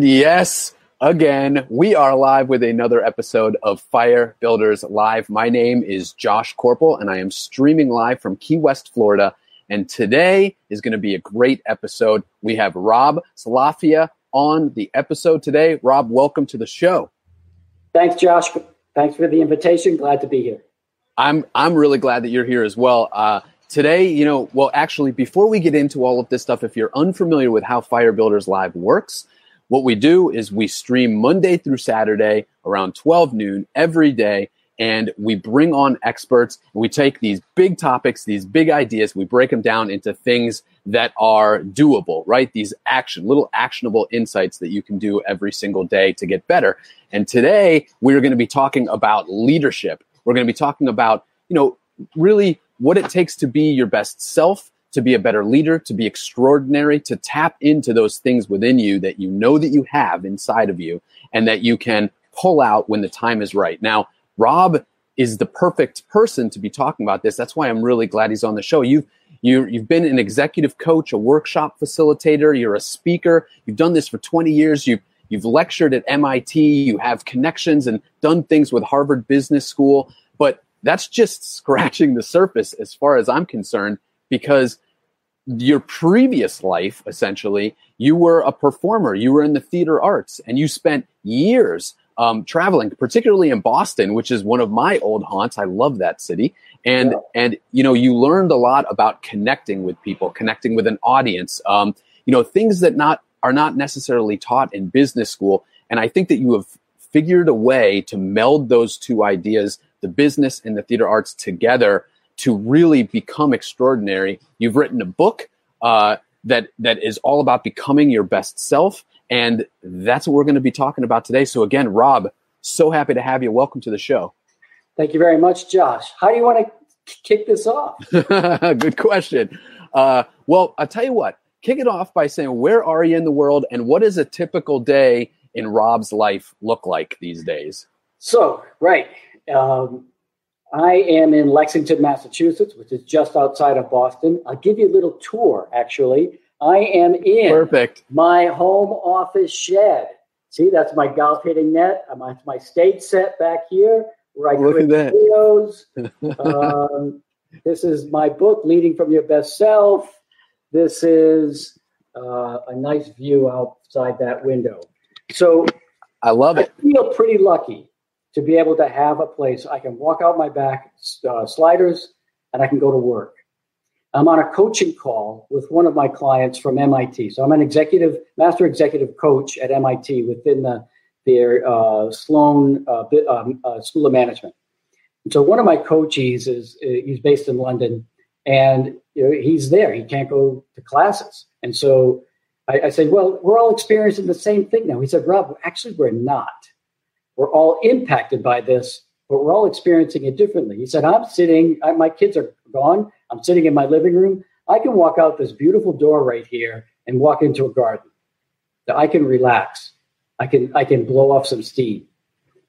And yes, again, we are live with another episode of Fire Builders Live. My name is Josh Corporal, and I am streaming live from Key West, Florida. And today is going to be a great episode. We have Rob Salafia on the episode today. Rob, welcome to the show. Thanks, Josh. Thanks for the invitation. Glad to be here. I'm I'm really glad that you're here as well. Uh, today, you know, well, actually, before we get into all of this stuff, if you're unfamiliar with how Fire Builders Live works, what we do is we stream Monday through Saturday around 12 noon every day. And we bring on experts and we take these big topics, these big ideas, we break them down into things that are doable, right? These action, little actionable insights that you can do every single day to get better. And today we're going to be talking about leadership. We're going to be talking about, you know, really what it takes to be your best self to be a better leader, to be extraordinary, to tap into those things within you that you know that you have inside of you and that you can pull out when the time is right. Now, Rob is the perfect person to be talking about this. That's why I'm really glad he's on the show. You've you, you've been an executive coach, a workshop facilitator, you're a speaker. You've done this for 20 years. You've you've lectured at MIT, you have connections and done things with Harvard Business School, but that's just scratching the surface as far as I'm concerned because your previous life, essentially, you were a performer, you were in the theater arts, and you spent years um, traveling, particularly in Boston, which is one of my old haunts. I love that city. And, yeah. and, you know, you learned a lot about connecting with people, connecting with an audience, um, you know, things that not, are not necessarily taught in business school. And I think that you have figured a way to meld those two ideas, the business and the theater arts together to really become extraordinary. You've written a book uh, that that is all about becoming your best self, and that's what we're going to be talking about today. So again, Rob, so happy to have you. Welcome to the show. Thank you very much, Josh. How do you want to kick this off? Good question. Uh, well, I'll tell you what. Kick it off by saying, where are you in the world, and what does a typical day in Rob's life look like these days? So, right. Um, I am in Lexington, Massachusetts, which is just outside of Boston. I'll give you a little tour, actually. I am in Perfect. my home office shed. See, that's my golf hitting net. That's my stage set back here where I Look create videos. um, this is my book, Leading from Your Best Self. This is uh, a nice view outside that window. So I love it. I feel pretty lucky to be able to have a place I can walk out my back uh, sliders and I can go to work. I'm on a coaching call with one of my clients from MIT. So I'm an executive, master executive coach at MIT within the, their uh, Sloan uh, um, uh, School of Management. And so one of my coaches is uh, he's based in London, and you know, he's there. He can't go to classes, and so I, I said, "Well, we're all experiencing the same thing now." He said, "Rob, actually, we're not." We're all impacted by this, but we're all experiencing it differently. He said, I'm sitting, I, my kids are gone. I'm sitting in my living room. I can walk out this beautiful door right here and walk into a garden. That I can relax. I can I can blow off some steam.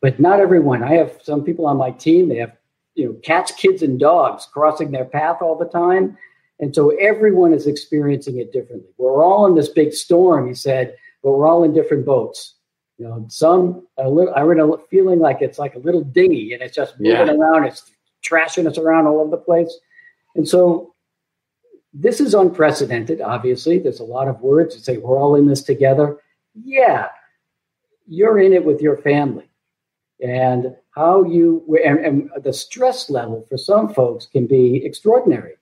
But not everyone. I have some people on my team, they have you know cats, kids, and dogs crossing their path all the time. And so everyone is experiencing it differently. We're all in this big storm, he said, but we're all in different boats. You know, some a little, I read a feeling like it's like a little dinghy and it's just moving yeah. around. It's trashing us around all over the place. And so this is unprecedented, obviously. There's a lot of words to say we're all in this together. Yeah, you're in it with your family. And how you, and, and the stress level for some folks can be extraordinary.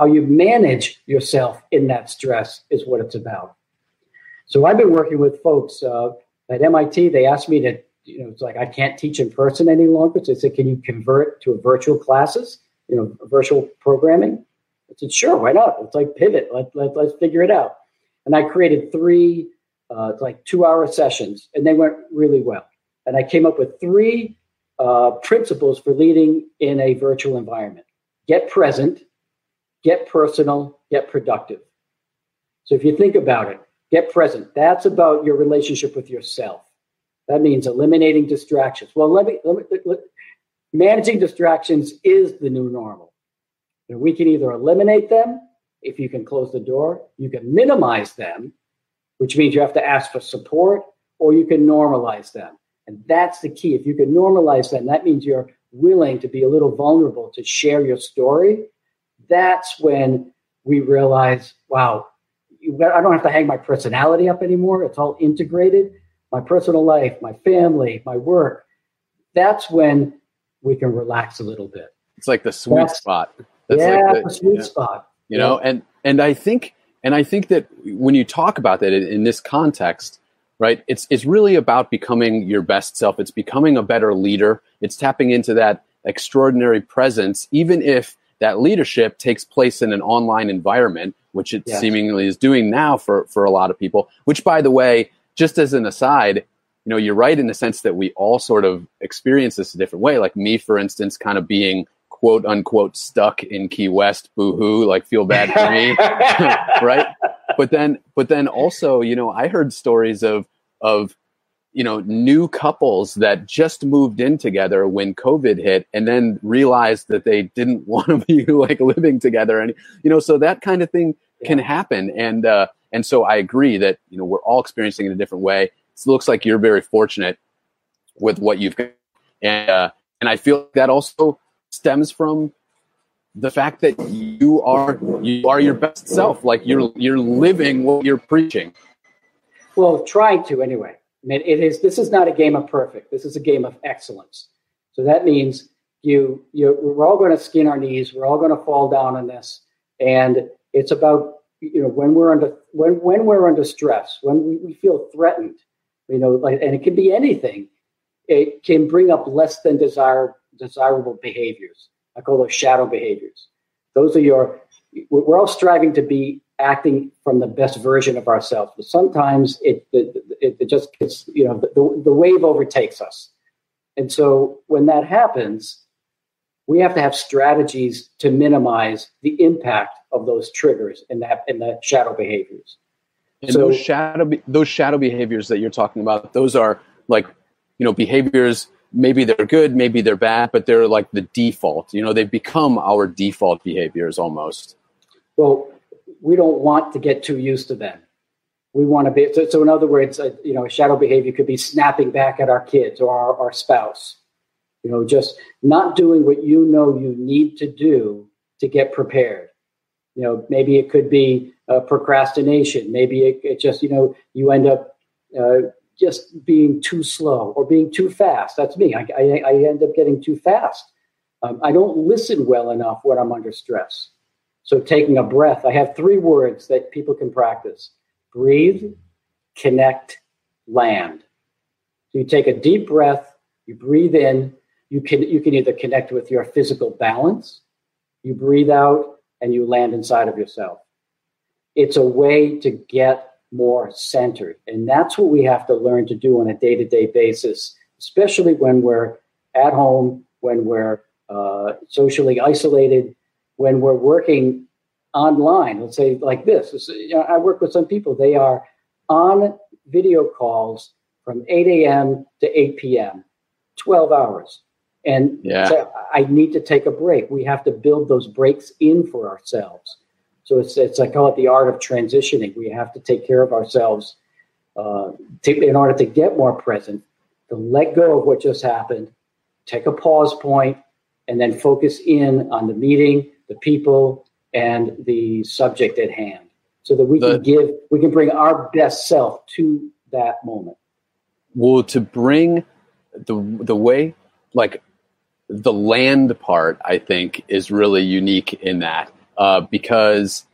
How you manage yourself in that stress is what it's about. So I've been working with folks uh, at MIT, they asked me to, you know, it's like I can't teach in person any longer. So they said, can you convert to a virtual classes, you know, virtual programming? I said, sure, why not? Let's like pivot. Let, let, let's figure it out. And I created three, uh, like two hour sessions, and they went really well. And I came up with three uh, principles for leading in a virtual environment get present, get personal, get productive. So if you think about it, Get present. That's about your relationship with yourself. That means eliminating distractions. Well, let me, let me let, managing distractions is the new normal. And we can either eliminate them if you can close the door, you can minimize them, which means you have to ask for support, or you can normalize them. And that's the key. If you can normalize them, that means you're willing to be a little vulnerable to share your story. That's when we realize, wow, I don't have to hang my personality up anymore. It's all integrated. My personal life, my family, my work. That's when we can relax a little bit. It's like the sweet that's, spot. That's yeah, like the, the sweet yeah. spot. You yeah. know, and and I think and I think that when you talk about that in, in this context, right, it's it's really about becoming your best self. It's becoming a better leader. It's tapping into that extraordinary presence, even if that leadership takes place in an online environment, which it yes. seemingly is doing now for, for a lot of people. Which, by the way, just as an aside, you know, you're right in the sense that we all sort of experience this a different way. Like me, for instance, kind of being quote unquote stuck in Key West, boo hoo, like feel bad for me, right? But then, but then also, you know, I heard stories of of you know new couples that just moved in together when covid hit and then realized that they didn't want to be like living together and you know so that kind of thing yeah. can happen. And uh and so i agree that you know we're all experiencing it a different way. It looks like you're very fortunate with what you've got. And uh and i feel that also stems from the fact that you are you are your best self. Like you're you're living what you're preaching. Well trying to anyway I mean, it is. This is not a game of perfect. This is a game of excellence. So that means you, you. We're all going to skin our knees. We're all going to fall down on this, and it's about you know when we're under when when we're under stress, when we, we feel threatened, you know, like, and it can be anything. It can bring up less than desire, desirable behaviors. I call those shadow behaviors. Those are your. We're all striving to be acting from the best version of ourselves. But sometimes it, it, it just gets, you know, the, the wave overtakes us. And so when that happens, we have to have strategies to minimize the impact of those triggers and that and the shadow behaviors. And so, those shadow those shadow behaviors that you're talking about, those are like, you know, behaviors. Maybe they're good, maybe they're bad, but they're like the default. You know, they've become our default behaviors almost. Well, we don't want to get too used to them. We want to be so. so in other words, uh, you know, shadow behavior could be snapping back at our kids or our, our spouse. You know, just not doing what you know you need to do to get prepared. You know, maybe it could be uh, procrastination. Maybe it, it, just you know you end up uh, just being too slow or being too fast. That's me. I, I, I end up getting too fast. Um, I don't listen well enough when I'm under stress. So, taking a breath, I have three words that people can practice breathe, connect, land. So, you take a deep breath, you breathe in, you can, you can either connect with your physical balance, you breathe out, and you land inside of yourself. It's a way to get more centered. And that's what we have to learn to do on a day to day basis, especially when we're at home, when we're uh, socially isolated, when we're working online, let's say like this, you know, I work with some people, they are on video calls from 8 a.m. to 8 p.m., 12 hours. And yeah. so I need to take a break. We have to build those breaks in for ourselves. So it's, it's I call it the art of transitioning. We have to take care of ourselves uh, to, in order to get more present, to let go of what just happened, take a pause point, and then focus in on the meeting, the people, and the subject at hand so that we the, can give we can bring our best self to that moment. Well to bring the the way like the land part i think is really unique in that uh, because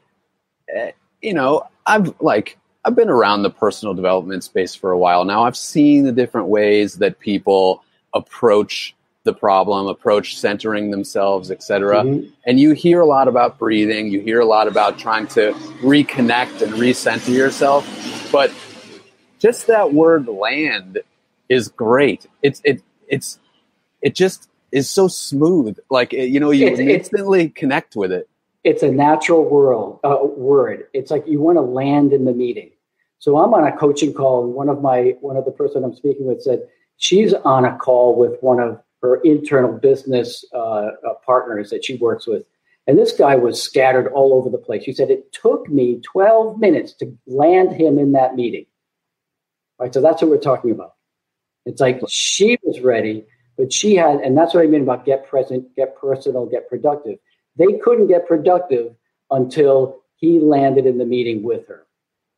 uh, you know i've like i've been around the personal development space for a while now. I've seen the different ways that people approach the problem, approach centering themselves, etc. Mm-hmm. And you hear a lot about breathing. You hear a lot about trying to reconnect and recenter yourself. But just that word "land" is great. It's it it's it just is so smooth. Like you know, you it's, instantly it's, connect with it. It's a natural world uh, word. It's like you want to land in the meeting. So I'm on a coaching call, and one of my one of the person I'm speaking with said she's on a call with one of her internal business uh, uh, partners that she works with. And this guy was scattered all over the place. She said, It took me 12 minutes to land him in that meeting. Right. So that's what we're talking about. It's like she was ready, but she had, and that's what I mean about get present, get personal, get productive. They couldn't get productive until he landed in the meeting with her.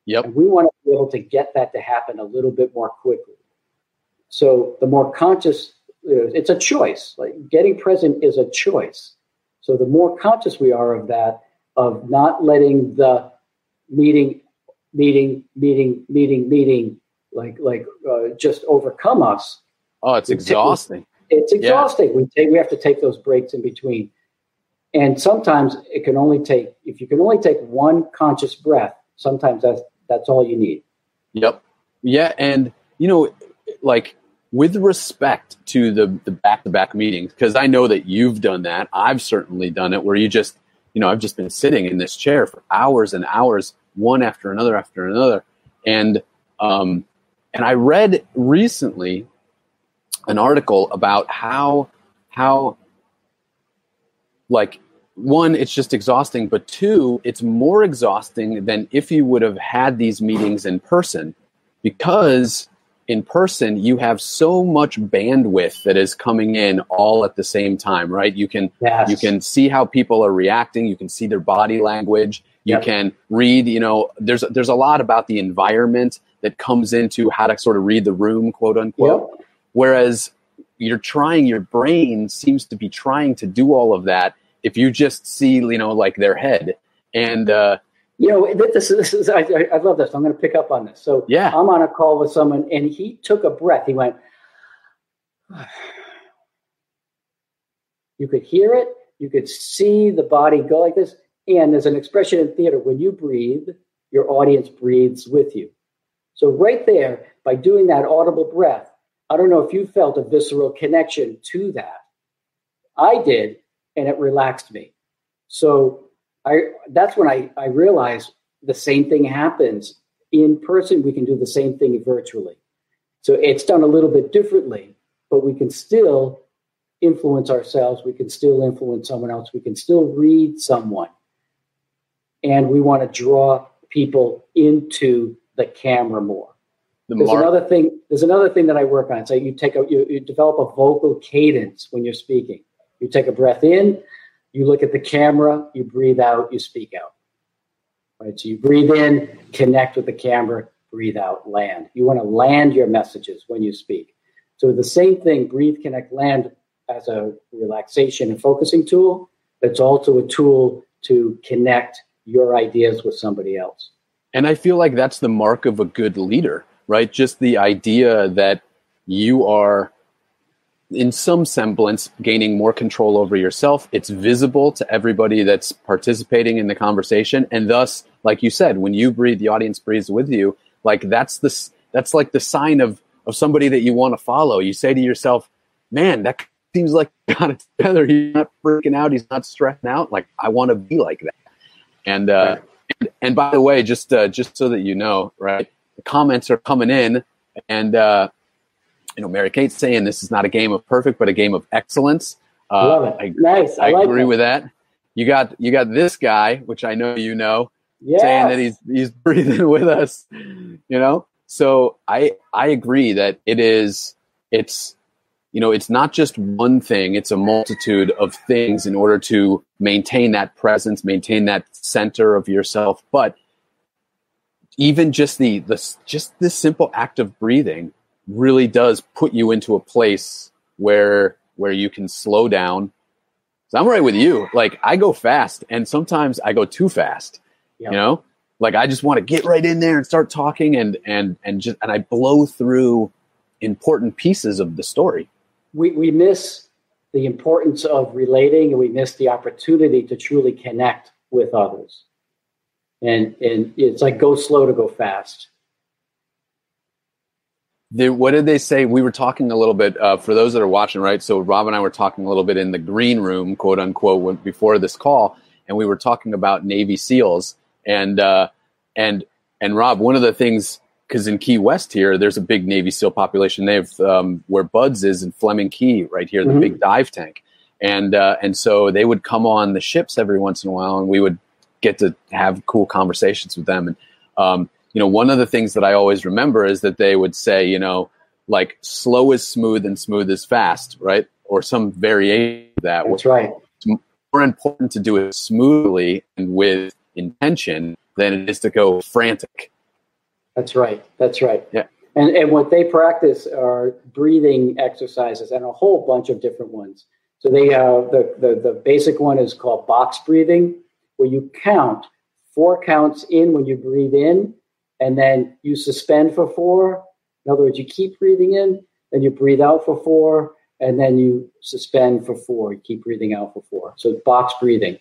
Yep. And we want to be able to get that to happen a little bit more quickly. So the more conscious, it's a choice. Like getting present is a choice. So the more conscious we are of that, of not letting the meeting, meeting, meeting, meeting, meeting, like like uh, just overcome us. Oh, it's exhausting. Take, it's exhausting. Yeah. We take we have to take those breaks in between. And sometimes it can only take if you can only take one conscious breath, sometimes that's that's all you need. Yep. Yeah, and you know, like with respect to the the back to back meetings, because I know that you've done that. I've certainly done it where you just, you know, I've just been sitting in this chair for hours and hours, one after another after another. And um and I read recently an article about how how like one, it's just exhausting, but two, it's more exhausting than if you would have had these meetings in person because in person you have so much bandwidth that is coming in all at the same time right you can yes. you can see how people are reacting you can see their body language you yep. can read you know there's there's a lot about the environment that comes into how to sort of read the room quote unquote yep. whereas you're trying your brain seems to be trying to do all of that if you just see you know like their head and uh, you know this, this is I, I love this. I'm going to pick up on this. So yeah. I'm on a call with someone and he took a breath. He went you could hear it. You could see the body go like this. And there's an expression in theater when you breathe your audience breathes with you. So right there by doing that audible breath i don't know if you felt a visceral connection to that. I did and it relaxed me. So I that's when I, I realized the same thing happens in person. We can do the same thing virtually. So it's done a little bit differently, but we can still influence ourselves. We can still influence someone else. We can still read someone. And we want to draw people into the camera more. The there's another thing. There's another thing that I work on. So you take a you, you develop a vocal cadence when you're speaking. You take a breath in, you look at the camera, you breathe out, you speak out. Right? So you breathe in, connect with the camera, breathe out, land. You want to land your messages when you speak. So the same thing, breathe, connect, land as a relaxation and focusing tool. It's also a tool to connect your ideas with somebody else. And I feel like that's the mark of a good leader, right? Just the idea that you are in some semblance gaining more control over yourself. It's visible to everybody that's participating in the conversation, and thus, like you said, when you breathe, the audience breathes with you. Like that's the that's like the sign of of somebody that you want to follow. You say to yourself, "Man, that seems like got it together. He's not freaking out. He's not stressing out. Like I want to be like that." And uh, and, and by the way, just uh, just so that you know, right? The comments are coming in, and uh, you know, Mary Kate's saying this is not a game of perfect, but a game of excellence. Uh, Love it. I, nice. I, I like agree that. with that. You got you got this guy, which I know you know, yes. saying that he's he's breathing with us. You know, so I I agree that it is it's you know it's not just one thing; it's a multitude of things in order to maintain that presence, maintain that center of yourself. But even just the the just this simple act of breathing really does put you into a place where where you can slow down. So I'm right with you. Like I go fast and sometimes I go too fast. Yep. You know? Like I just want to get right in there and start talking and and and just and I blow through important pieces of the story. We we miss the importance of relating and we miss the opportunity to truly connect with others. And and it's like go slow to go fast what did they say? We were talking a little bit uh, for those that are watching, right? So Rob and I were talking a little bit in the green room, quote unquote, before this call, and we were talking about Navy SEALs and uh, and and Rob. One of the things because in Key West here, there's a big Navy SEAL population. They have um, where Buds is in Fleming Key, right here, the mm-hmm. big dive tank, and uh, and so they would come on the ships every once in a while, and we would get to have cool conversations with them. And um, you know, one of the things that I always remember is that they would say, you know, like slow is smooth and smooth is fast, right? Or some variation of that. That's right. It's more important to do it smoothly and with intention than it is to go frantic. That's right. That's right. Yeah. And, and what they practice are breathing exercises and a whole bunch of different ones. So they have the, the, the basic one is called box breathing, where you count four counts in when you breathe in, and then you suspend for four. In other words, you keep breathing in, then you breathe out for four, and then you suspend for four. You keep breathing out for four. So box breathing.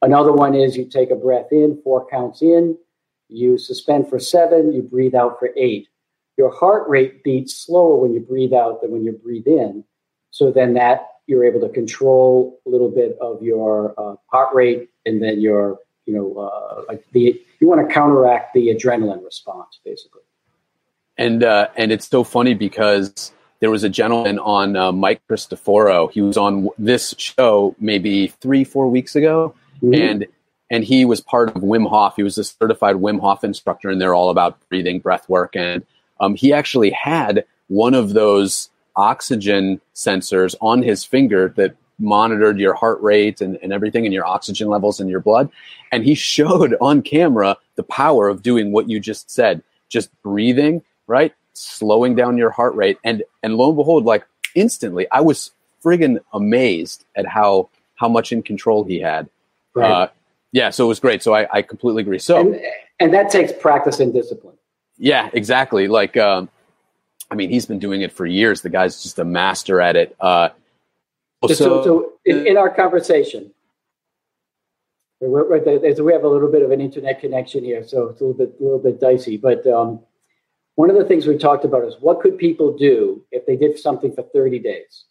Another one is you take a breath in, four counts in, you suspend for seven, you breathe out for eight. Your heart rate beats slower when you breathe out than when you breathe in. So then that you're able to control a little bit of your uh, heart rate and then your, you know, uh, like the, you want to counteract the adrenaline response basically. And, uh, and it's so funny because there was a gentleman on uh, Mike Cristoforo. He was on this show maybe three, four weeks ago Mm-hmm. And and he was part of Wim Hof. He was a certified Wim Hof instructor, and they're all about breathing, breath work. And um, he actually had one of those oxygen sensors on his finger that monitored your heart rate and, and everything and your oxygen levels in your blood. And he showed on camera the power of doing what you just said, just breathing, right? Slowing down your heart rate. And and lo and behold, like instantly, I was friggin' amazed at how how much in control he had. Right. Uh, yeah, so it was great. So I, I completely agree. So and, and, that takes practice and discipline. Yeah, exactly. Like, um, I mean, he's been doing it for years. The guy's just a master at it. Uh, so, so, so in, in, our conversation, we're, we're, we have a little bit of an internet connection here, so it's a little bit, a little bit dicey. But um, one of the things we talked about is what could people do if they did something for 30 days?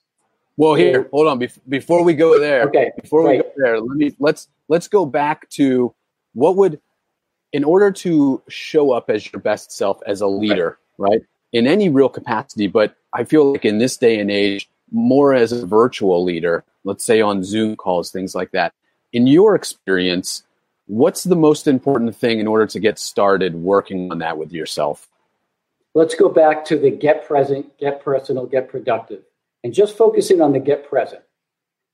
Well, here, hold on. before we go there, okay. Before we go there, let me let's let's go back to what would, in order to show up as your best self as a leader, right? right? In any real capacity, but I feel like in this day and age, more as a virtual leader, let's say on Zoom calls, things like that. In your experience, what's the most important thing in order to get started working on that with yourself? Let's go back to the get present, get personal, get productive and just focusing on the get present.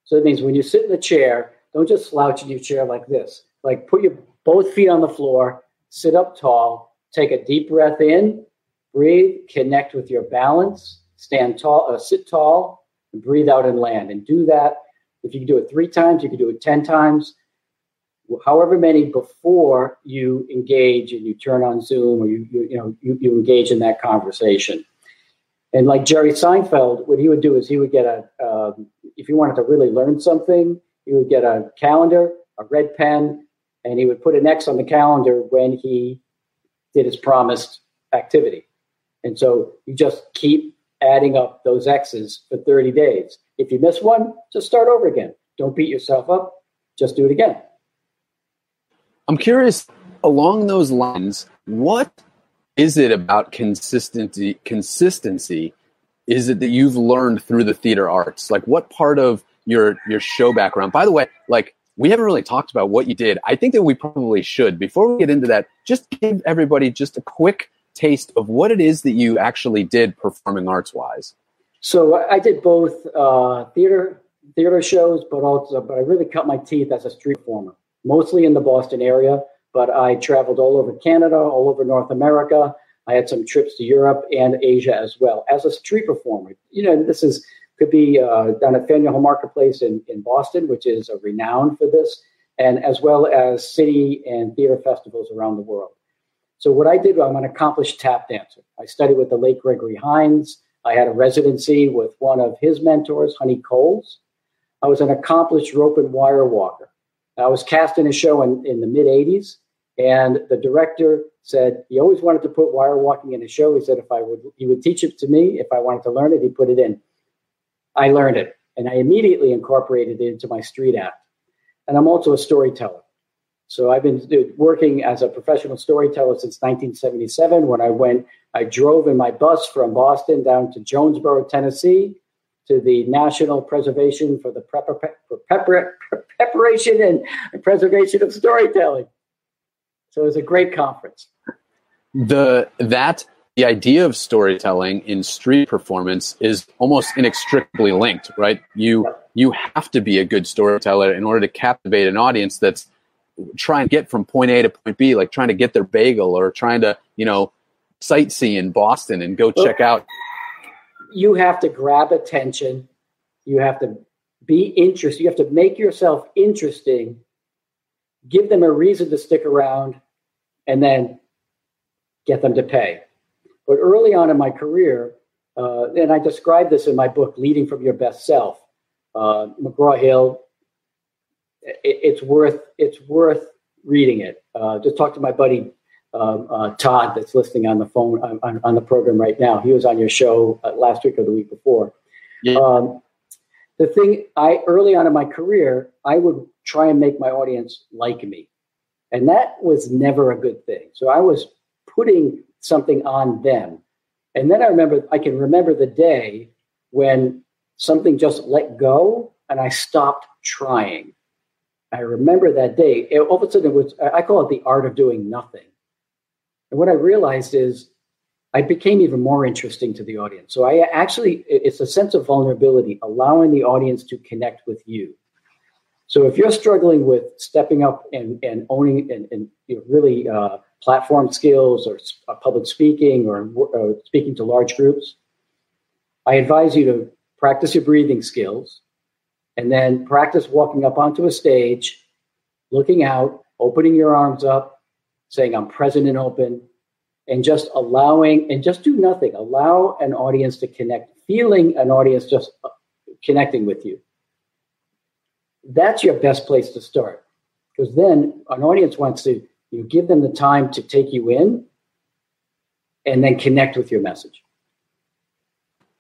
So it means when you sit in the chair, don't just slouch in your chair like this. Like put your both feet on the floor, sit up tall, take a deep breath in, breathe, connect with your balance, stand tall, uh, sit tall, and breathe out and land. And do that. If you can do it three times, you can do it 10 times, however many before you engage and you turn on Zoom or you, you, you know, you, you engage in that conversation. And like Jerry Seinfeld, what he would do is he would get a, um, if he wanted to really learn something, he would get a calendar, a red pen, and he would put an X on the calendar when he did his promised activity. And so you just keep adding up those X's for 30 days. If you miss one, just start over again. Don't beat yourself up. Just do it again. I'm curious along those lines, what is it about consistency consistency is it that you've learned through the theater arts like what part of your your show background by the way like we haven't really talked about what you did i think that we probably should before we get into that just give everybody just a quick taste of what it is that you actually did performing arts wise so i did both uh, theater theater shows but also but i really cut my teeth as a street performer mostly in the boston area but I traveled all over Canada, all over North America. I had some trips to Europe and Asia as well as a street performer. You know, this is could be uh, done at Faneuil Hall Marketplace in, in Boston, which is a renown for this, and as well as city and theater festivals around the world. So what I did, I'm an accomplished tap dancer. I studied with the late Gregory Hines. I had a residency with one of his mentors, Honey Coles. I was an accomplished rope and wire walker. I was cast in a show in, in the mid 80s and the director said he always wanted to put wire walking in a show. He said if I would, he would teach it to me. If I wanted to learn it, he put it in. I learned it, and I immediately incorporated it into my street act. And I'm also a storyteller. So I've been uh, working as a professional storyteller since 1977. When I went, I drove in my bus from Boston down to Jonesborough, Tennessee, to the National Preservation for the Preparation and Preservation of Storytelling. So it was a great conference. The that the idea of storytelling in street performance is almost inextricably linked, right? You you have to be a good storyteller in order to captivate an audience that's trying to get from point A to point B, like trying to get their bagel or trying to, you know, sightsee in Boston and go check out. You have to grab attention. You have to be interested. You have to make yourself interesting, give them a reason to stick around, and then get them to pay. But early on in my career, uh, and I describe this in my book, Leading from Your Best Self, uh, McGraw Hill. It, it's worth it's worth reading it. Uh, just talk to my buddy um, uh, Todd that's listening on the phone on, on, the program right now. He was on your show uh, last week or the week before. Yeah. Um, the thing I early on in my career, I would try and make my audience like me, and that was never a good thing. So I was putting something on them. And then I remember, I can remember the day when something just let go and I stopped trying. I remember that day. It, all of a sudden, it was, I call it the art of doing nothing. And what I realized is I became even more interesting to the audience. So I actually, it's a sense of vulnerability, allowing the audience to connect with you. So if you're struggling with stepping up and, and owning and, and you know, really uh, platform skills or uh, public speaking or uh, speaking to large groups, I advise you to practice your breathing skills and then practice walking up onto a stage, looking out, opening your arms up, saying, I'm present and open, and just allowing, and just do nothing. Allow an audience to connect, feeling an audience just uh, connecting with you. That's your best place to start. Because then an audience wants to you give them the time to take you in and then connect with your message.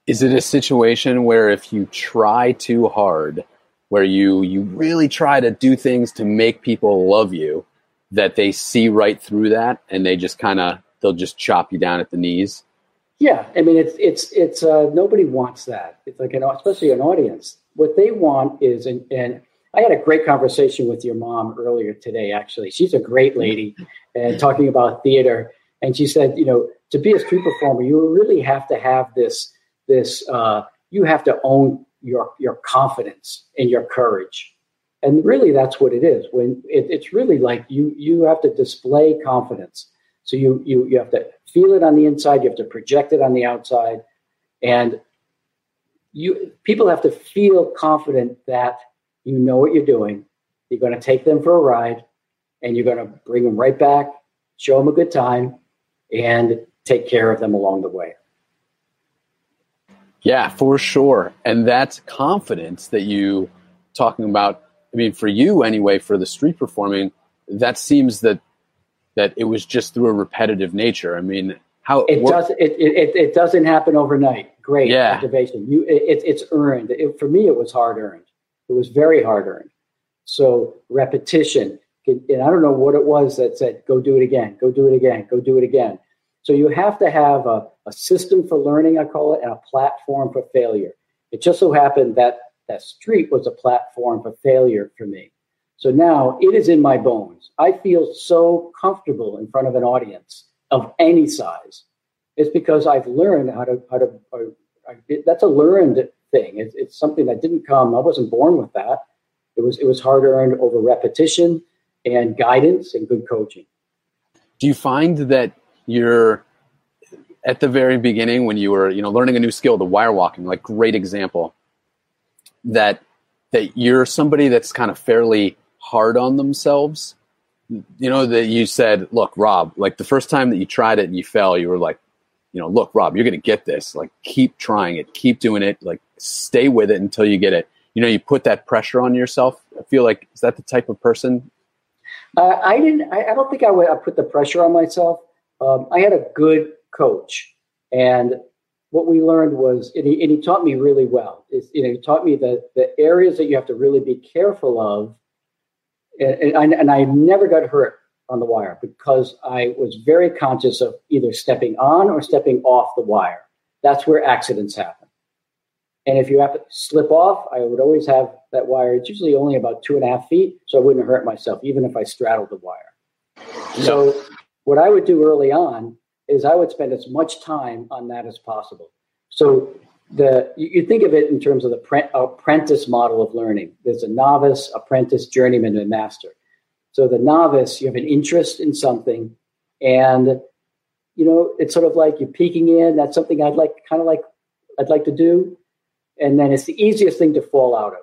Is it a situation where if you try too hard, where you you really try to do things to make people love you, that they see right through that and they just kind of they'll just chop you down at the knees? Yeah, I mean it's it's it's uh, nobody wants that. It's like an especially an audience. What they want is and, and I had a great conversation with your mom earlier today, actually. She's a great lady and talking about theater. And she said, you know, to be a street performer, you really have to have this, this, uh, you have to own your, your confidence and your courage. And really that's what it is. When it, it's really like you, you have to display confidence. So you, you, you have to feel it on the inside. You have to project it on the outside. And you, people have to feel confident that you know what you're doing. You're going to take them for a ride and you're going to bring them right back, show them a good time, and take care of them along the way. Yeah, for sure. And that's confidence that you talking about. I mean, for you anyway, for the street performing, that seems that that it was just through a repetitive nature. I mean, how it what, does it, it, it doesn't happen overnight. Great yeah. activation. You it, it's earned. It, for me, it was hard earned. It was very hard earned. So repetition, and I don't know what it was that said, go do it again, go do it again, go do it again. So you have to have a, a system for learning, I call it, and a platform for failure. It just so happened that that street was a platform for failure for me. So now it is in my bones. I feel so comfortable in front of an audience of any size. It's because I've learned how to how to. Uh, that's a learned thing. It, it's something that didn't come. I wasn't born with that. It was it was hard earned over repetition and guidance and good coaching. Do you find that you're at the very beginning when you were you know learning a new skill, the wire walking, like great example, that that you're somebody that's kind of fairly hard on themselves? You know that you said, look, Rob, like the first time that you tried it and you fell, you were like, you know, look, Rob, you're to get this. Like, keep trying it, keep doing it. Like, stay with it until you get it. You know, you put that pressure on yourself. I feel like is that the type of person? Uh, I didn't. I, I, don't think I would. I put the pressure on myself. Um, I had a good coach, and what we learned was, and he, and he taught me really well. Is you know, he taught me that the areas that you have to really be careful of, and, and I, and I never got hurt on the wire because I was very conscious of either stepping on or stepping off the wire. That's where accidents happen. And if you have to slip off, I would always have that wire. It's usually only about two and a half feet, so I wouldn't hurt myself, even if I straddled the wire. So, what I would do early on is I would spend as much time on that as possible. So the you, think of it in terms of the pre- apprentice model of learning. There's a novice, apprentice, journeyman, and master. So the novice, you have an interest in something, and you know it's sort of like you're peeking in. That's something I'd like, kind of like I'd like to do, and then it's the easiest thing to fall out of.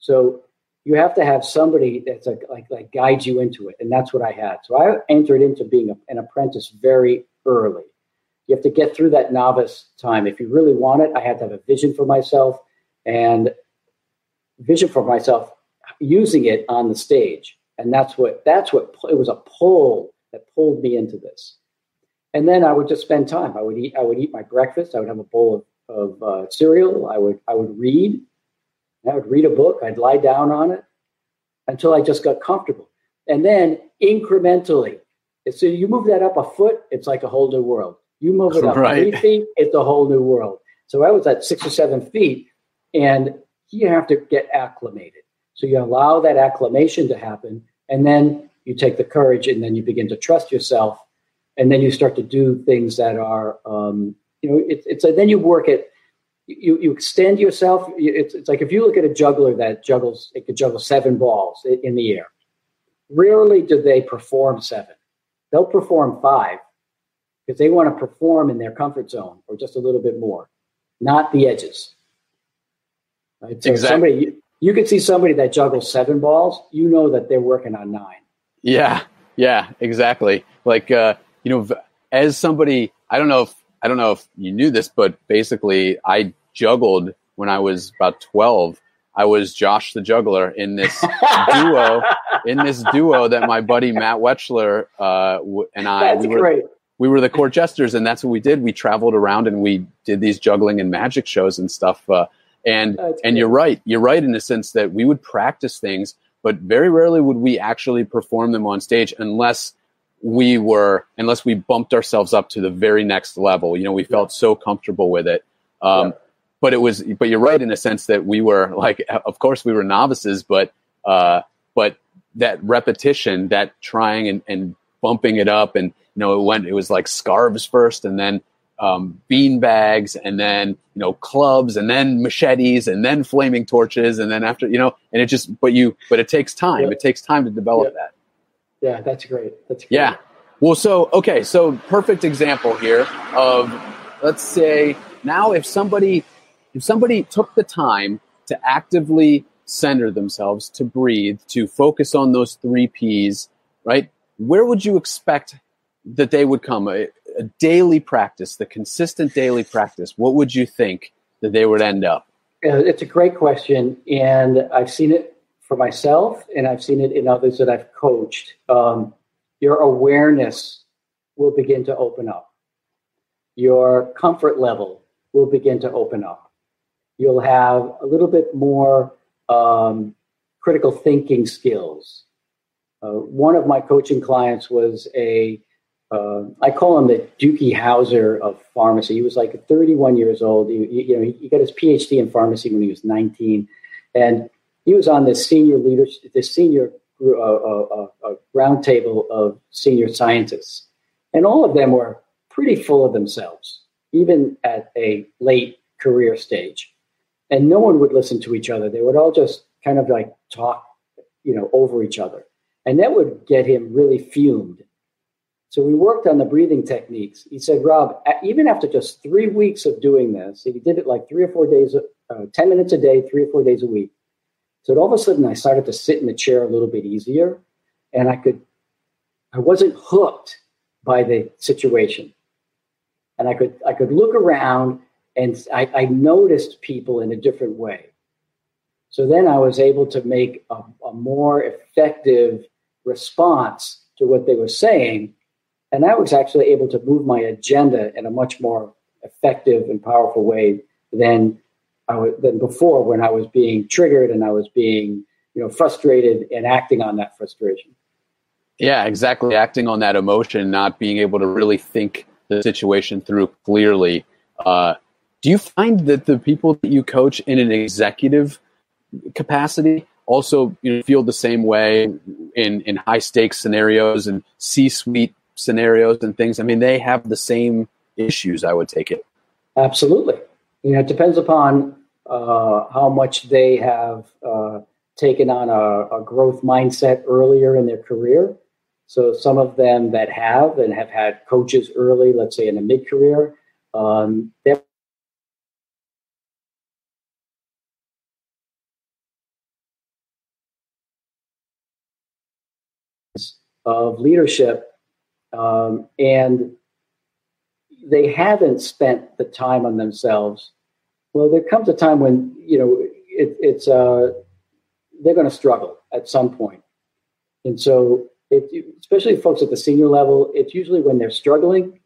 So you have to have somebody that's like like like guides you into it, and that's what I had. So I entered into being a, an apprentice very early. You have to get through that novice time. If you really want it, I had to have a vision for myself and vision for myself using it on the stage. And that's what that's what it was a pull that pulled me into this. And then I would just spend time. I would eat. I would eat my breakfast. I would have a bowl of, of uh, cereal. I would I would read. I would read a book. I'd lie down on it until I just got comfortable. And then incrementally, so you move that up a foot, it's like a whole new world. You move it up right. three feet, it's a whole new world. So I was at six or seven feet, and you have to get acclimated. So you allow that acclimation to happen, and then you take the courage, and then you begin to trust yourself, and then you start to do things that are, um, you know, it, it's like then you work it. You, you extend yourself. It's, it's like if you look at a juggler that juggles, it could juggle seven balls in the air. Rarely do they perform seven. They'll perform five, because they want to perform in their comfort zone or just a little bit more, not the edges. Right? So exactly. somebody you, you could see somebody that juggles seven balls, you know that they're working on nine. Yeah, yeah, exactly. Like uh, you know, as somebody, I don't know if I don't know if you knew this, but basically, I juggled when I was about twelve. I was Josh the Juggler in this duo, in this duo that my buddy Matt Wetchler uh, and I That's we were, great we were the court jesters, and that's what we did. We traveled around and we did these juggling and magic shows and stuff. Uh, and that's and you're right, you're right in the sense that we would practice things, but very rarely would we actually perform them on stage unless we were unless we bumped ourselves up to the very next level. You know, we felt yeah. so comfortable with it. Um, yeah. But it was, but you're right in the sense that we were like, of course, we were novices, but uh, but that repetition, that trying and, and bumping it up and you know, it went, it was like scarves first and then um, bean bags and then, you know, clubs and then machetes and then flaming torches. And then after, you know, and it just, but you, but it takes time. It takes time to develop that. Yeah, that's great. That's great. Yeah. Well, so, okay. So perfect example here of, let's say now if somebody, if somebody took the time to actively center themselves, to breathe, to focus on those three P's, right? Where would you expect that they would come a, a daily practice, the consistent daily practice, what would you think that they would end up? It's a great question, and I've seen it for myself, and I've seen it in others that I've coached. Um, your awareness will begin to open up. Your comfort level will begin to open up. You'll have a little bit more um, critical thinking skills. Uh, one of my coaching clients was a uh, I call him the Doogie Howser of pharmacy. He was like 31 years old. He, you know, he, he, got his PhD in pharmacy when he was 19, and he was on this senior leadership, this senior uh, uh, uh, roundtable of senior scientists, and all of them were pretty full of themselves, even at a late career stage. And no one would listen to each other. They would all just kind of like talk, you know, over each other, and that would get him really fumed so we worked on the breathing techniques. He said, Rob, even after just three weeks of doing this, he did it like three or four days, uh, 10 minutes a day, three or four days a week. So all of a sudden I started to sit in the chair a little bit easier and I could, I wasn't hooked by the situation. And I could, I could look around and I, I noticed people in a different way. So then I was able to make a, a more effective response to what they were saying and I was actually able to move my agenda in a much more effective and powerful way than was, than before when I was being triggered and I was being you know frustrated and acting on that frustration. Yeah, exactly. Acting on that emotion, not being able to really think the situation through clearly. Uh, do you find that the people that you coach in an executive capacity also you know, feel the same way in, in high stakes scenarios and C suite scenarios and things, I mean, they have the same issues. I would take it. Absolutely. You know, it depends upon uh, how much they have uh, taken on a, a, growth mindset earlier in their career. So some of them that have and have had coaches early, let's say in a mid career, um, they're of leadership um, and they haven't spent the time on themselves well there comes a time when you know it, it's uh, they're going to struggle at some point. And so it, especially folks at the senior level it's usually when they're struggling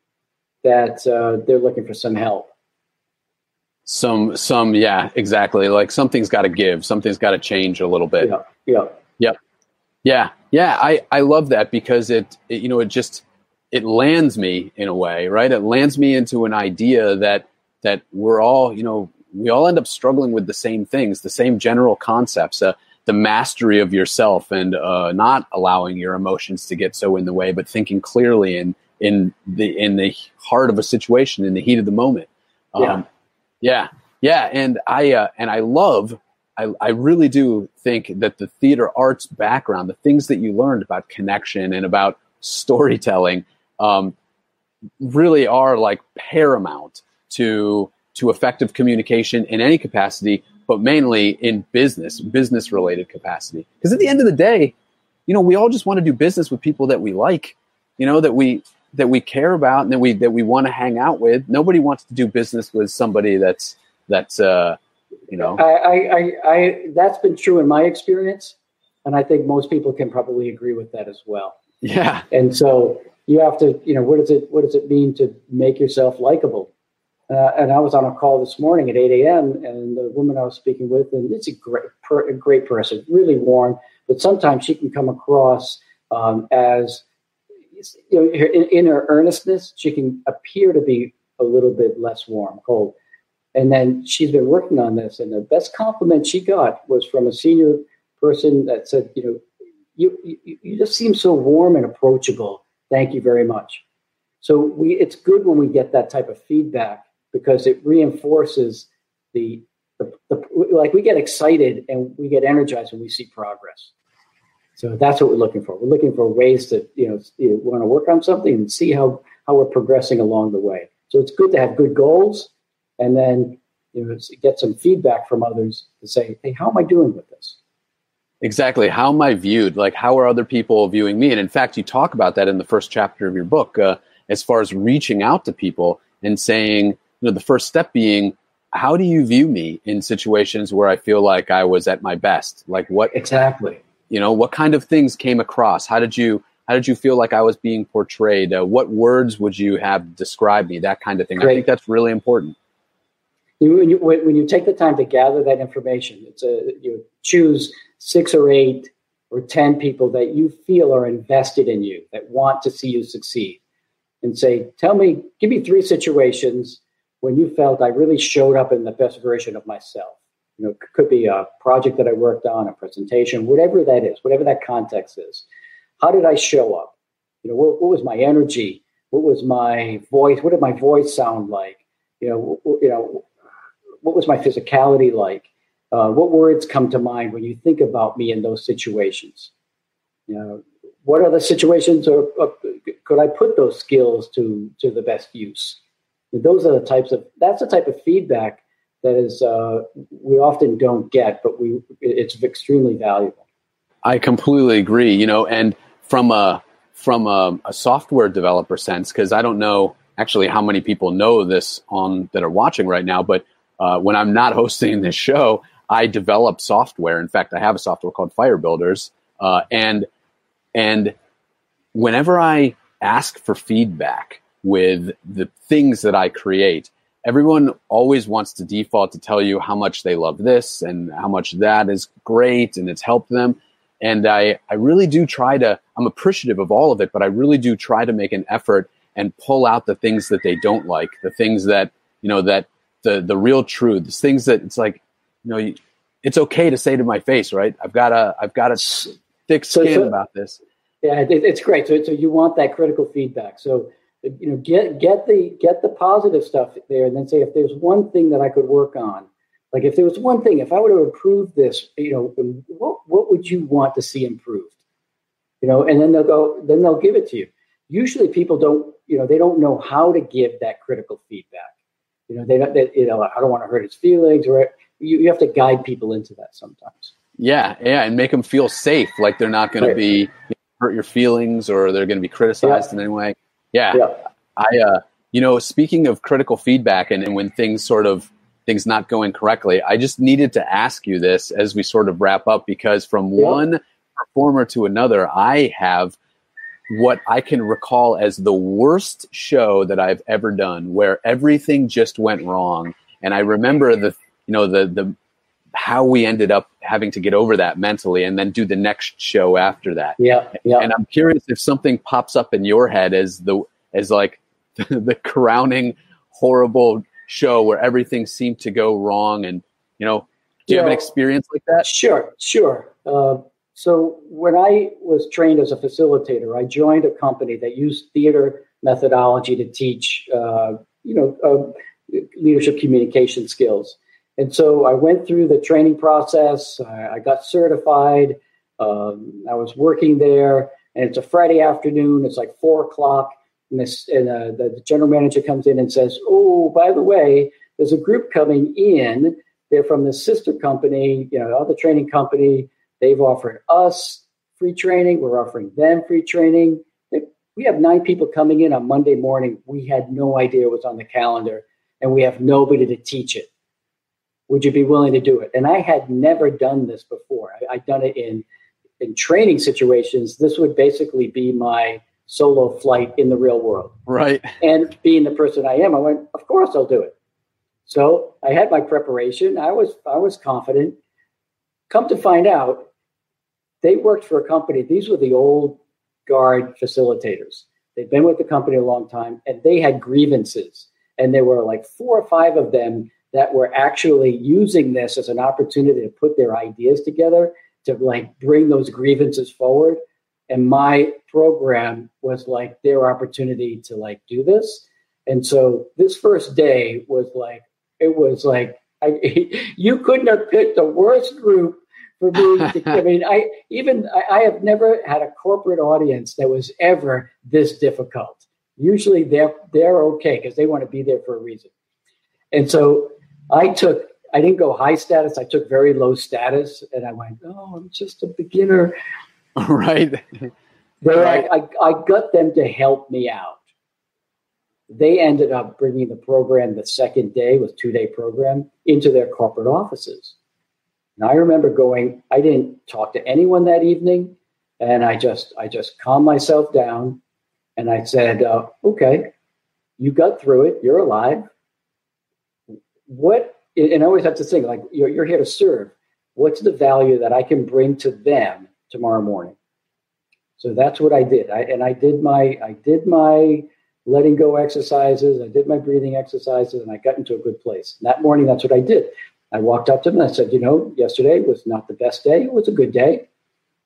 that uh, they're looking for some help. Some some yeah exactly. Like something's got to give. Something's got to change a little bit. Yeah yeah. Yep. Yeah, yeah, I I love that because it, it you know it just it lands me in a way, right? It lands me into an idea that that we're all you know we all end up struggling with the same things, the same general concepts. Uh, the mastery of yourself and uh, not allowing your emotions to get so in the way, but thinking clearly in in the in the heart of a situation, in the heat of the moment. Um, yeah, yeah, yeah. And I uh, and I love I, I really do think that the theater arts background, the things that you learned about connection and about storytelling, um, really are like paramount to to effective communication in any capacity, but mainly in business, business related capacity. Because at the end of the day, you know, we all just want to do business with people that we like, you know, that we that we care about and that we that we want to hang out with. Nobody wants to do business with somebody that's that's uh, you know, I, I, I, that's been true in my experience, and I think most people can probably agree with that as well. Yeah. And so you have to, you know, what does it, what does it mean to make yourself likable? Uh, and I was on a call this morning at 8 a.m. and the woman I was speaking with, and it's a great, per, a great person, really warm, but sometimes she can come across um, as, you know, in, in her earnestness, she can appear to be a little bit less warm, cold. And then she's been working on this. And the best compliment she got was from a senior person that said, you know, you, you, you just seem so warm and approachable. Thank you very much. So we, it's good when we get that type of feedback because it reinforces the, the, the like we get excited and we get energized when we see progress. So that's what we're looking for. We're looking for ways to, you know, you want to work on something and see how, how we're progressing along the way. So it's good to have good goals and then you know get some feedback from others to say, hey, how am I doing with this? Exactly. How am I viewed? Like, how are other people viewing me? And in fact, you talk about that in the first chapter of your book, uh, as far as reaching out to people and saying, you know, the first step being, how do you view me in situations where I feel like I was at my best? Like, what exactly? You know, what kind of things came across? How did you how did you feel like I was being portrayed? Uh, what words would you have described me? That kind of thing. Great. I think that's really important you, when, you, when you take the time to gather that information, it's a, you choose six or eight or 10 people that you feel are invested in you, that want to see you succeed, and say, Tell me, give me three situations when you felt I really showed up in the best version of myself. You know, could be a project that I worked on, a presentation, whatever that is, whatever that context is. How did I show up? You know, what, what was my energy? What was my voice? What did my voice sound like? You know, you know, what was my physicality like? Uh, what words come to mind when you think about me in those situations? You know, what other situations or, could I put those skills to to the best use? Those are the types of that's the type of feedback that is uh, we often don't get, but we it's extremely valuable. I completely agree. You know, and from a from a, a software developer sense, because I don't know actually how many people know this on that are watching right now, but uh, when I'm not hosting this show, I develop software. In fact, I have a software called Fire Builders, uh, and and whenever I ask for feedback with the things that I create, everyone always wants to default to tell you how much they love this and how much that is great and it's helped them. And I, I really do try to, I'm appreciative of all of it, but I really do try to make an effort and pull out the things that they don't like, the things that, you know, that the the real truths, things that it's like, you know, it's okay to say to my face, right? I've got a I've got a thick skin so, so, about this. Yeah, it, it's great. So, so you want that critical feedback. So you know, get get the get the positive stuff there, and then say if there's one thing that I could work on, like if there was one thing, if I were to improve this, you know, what what would you want to see improved? You know, and then they'll go, then they'll give it to you. Usually, people don't, you know, they don't know how to give that critical feedback. You know, they don't, they, you know, I don't want to hurt his feelings, or you, you have to guide people into that sometimes. Yeah, yeah, and make them feel safe, like they're not going right. to be you know, hurt your feelings or they're going to be criticized yeah. in any way. Yeah, yeah. I, uh, you know, speaking of critical feedback and, and when things sort of things not going correctly, I just needed to ask you this as we sort of wrap up because from yeah. one performer to another, I have what I can recall as the worst show that I've ever done, where everything just went wrong. And I remember the, you know, the the how we ended up having to get over that mentally, and then do the next show after that. Yeah, yeah. And I'm curious if something pops up in your head as the as like the crowning horrible show where everything seemed to go wrong, and you know, do you yeah. have an experience like that? Sure, sure. Uh, so when I was trained as a facilitator, I joined a company that used theater methodology to teach, uh, you know, uh, leadership communication skills. And so I went through the training process. I, I got certified. Um, I was working there, and it's a Friday afternoon. It's like four o'clock, and, this, and uh, the general manager comes in and says, "Oh, by the way, there's a group coming in. They're from the sister company, you know, other training company." They've offered us free training. We're offering them free training. We have nine people coming in on Monday morning. We had no idea it was on the calendar, and we have nobody to teach it. Would you be willing to do it? And I had never done this before. I, I'd done it in in training situations. This would basically be my solo flight in the real world. Right. And being the person I am, I went, of course I'll do it. So I had my preparation. I was I was confident. Come to find out, they worked for a company. These were the old guard facilitators. They'd been with the company a long time and they had grievances. And there were like four or five of them that were actually using this as an opportunity to put their ideas together to like bring those grievances forward. And my program was like their opportunity to like do this. And so this first day was like, it was like, I, you couldn't have picked the worst group for me to, I mean, I even I, I, have never had a corporate audience that was ever this difficult. Usually they're they're okay because they want to be there for a reason. And so I took I didn't go high status. I took very low status, and I went, "Oh, I'm just a beginner." Right. right. I, I, I got them to help me out. They ended up bringing the program the second day, with two day program, into their corporate offices. And I remember going, I didn't talk to anyone that evening. And I just, I just calmed myself down and I said, uh, okay, you got through it. You're alive. What, and I always have to think like, you're, you're here to serve. What's the value that I can bring to them tomorrow morning? So that's what I did. I, and I did my, I did my letting go exercises. I did my breathing exercises and I got into a good place. And that morning, that's what I did. I walked up to them and I said, you know, yesterday was not the best day. It was a good day.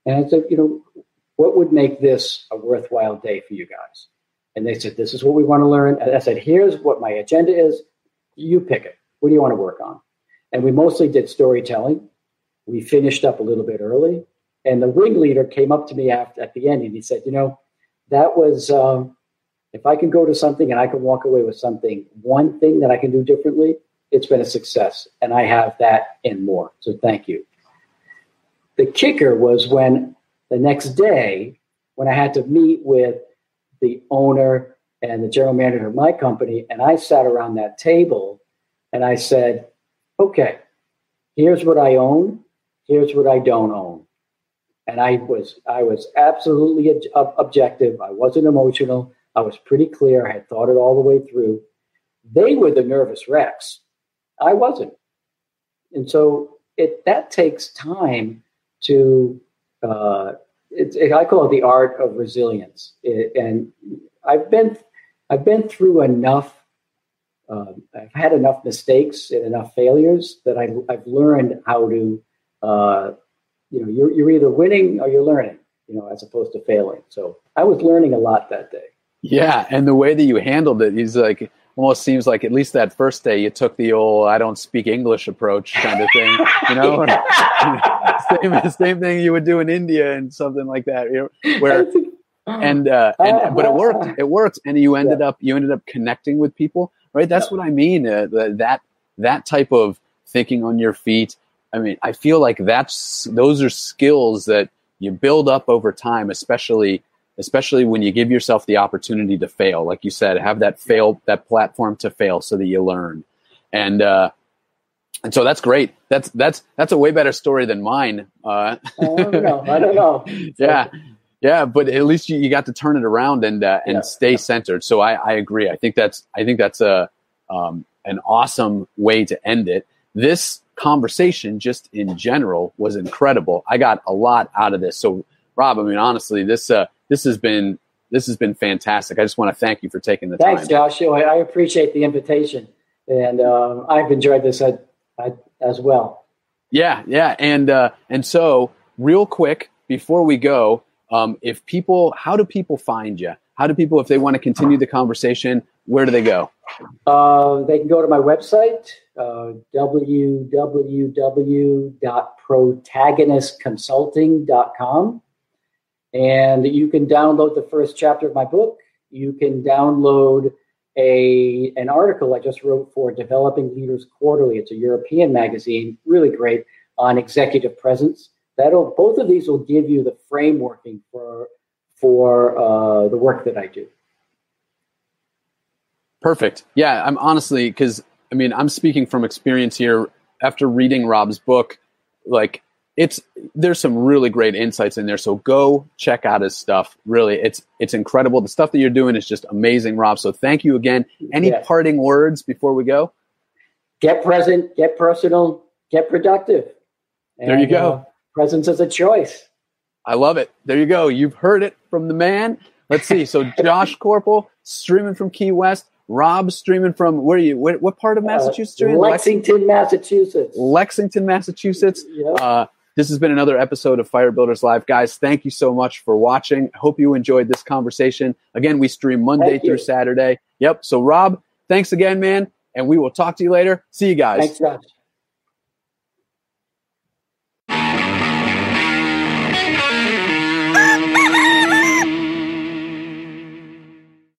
And I said, you know, what would make this a worthwhile day for you guys? And they said, this is what we want to learn. And I said, here's what my agenda is. You pick it. What do you want to work on? And we mostly did storytelling. We finished up a little bit early. And the ringleader came up to me after, at the end and he said, you know, that was, um, if I can go to something and I can walk away with something, one thing that I can do differently, it's been a success. And I have that and more. So thank you. The kicker was when the next day, when I had to meet with the owner and the general manager of my company, and I sat around that table and I said, okay, here's what I own, here's what I don't own. And I was I was absolutely ob- objective. I wasn't emotional. I was pretty clear. I had thought it all the way through. They were the nervous wrecks. I wasn't. And so it that takes time to uh, it, I call it the art of resilience. It, and I've been I've been through enough. Uh, I've had enough mistakes and enough failures that I, I've learned how to. Uh, you know, you're, you're either winning or you're learning. you know, as opposed to failing. So I was learning a lot that day. Yeah, and the way that you handled it is like almost seems like at least that first day you took the old "I don't speak English" approach kind of thing, you know. same, same thing you would do in India and something like that, you know, where and uh, and but it worked. It worked, and you ended yeah. up you ended up connecting with people, right? That's yeah. what I mean. Uh, that that type of thinking on your feet. I mean, I feel like that's those are skills that you build up over time, especially especially when you give yourself the opportunity to fail. Like you said, have that fail that platform to fail so that you learn. And uh, and so that's great. That's that's that's a way better story than mine. Uh, I don't know. I don't know. yeah, yeah, but at least you, you got to turn it around and uh, and yeah. stay centered. So I, I agree. I think that's I think that's a um, an awesome way to end it. This conversation, just in general, was incredible. I got a lot out of this. So, Rob, I mean, honestly, this uh, this has been this has been fantastic. I just want to thank you for taking the Thanks, time. Thanks, Joshua. I appreciate the invitation, and um, I've enjoyed this uh, as well. Yeah, yeah, and uh, and so real quick before we go, um, if people, how do people find you? How do people, if they want to continue the conversation, where do they go? Uh, they can go to my website, uh, www.protagonistconsulting.com. And you can download the first chapter of my book. You can download a an article I just wrote for Developing Leaders Quarterly. It's a European magazine, really great on executive presence. That'll both of these will give you the frameworking for for uh, the work that I do. Perfect. Yeah, I'm honestly because I mean I'm speaking from experience here. After reading Rob's book, like it's there's some really great insights in there. So go check out his stuff. Really, it's it's incredible. The stuff that you're doing is just amazing, Rob. So thank you again. Any yeah. parting words before we go? Get present, get personal, get productive. And, there you go. Uh, presence is a choice. I love it. There you go. You've heard it from the man. Let's see. So Josh Corporal streaming from Key West. Rob streaming from where are you? What, what part of uh, Massachusetts? Uh, Lexington, Massachusetts. Lexington, Massachusetts. Yep. Uh, this has been another episode of Fire Builders Live. Guys, thank you so much for watching. I hope you enjoyed this conversation. Again, we stream Monday through Saturday. Yep. So, Rob, thanks again, man. And we will talk to you later. See you guys. Thanks, Josh.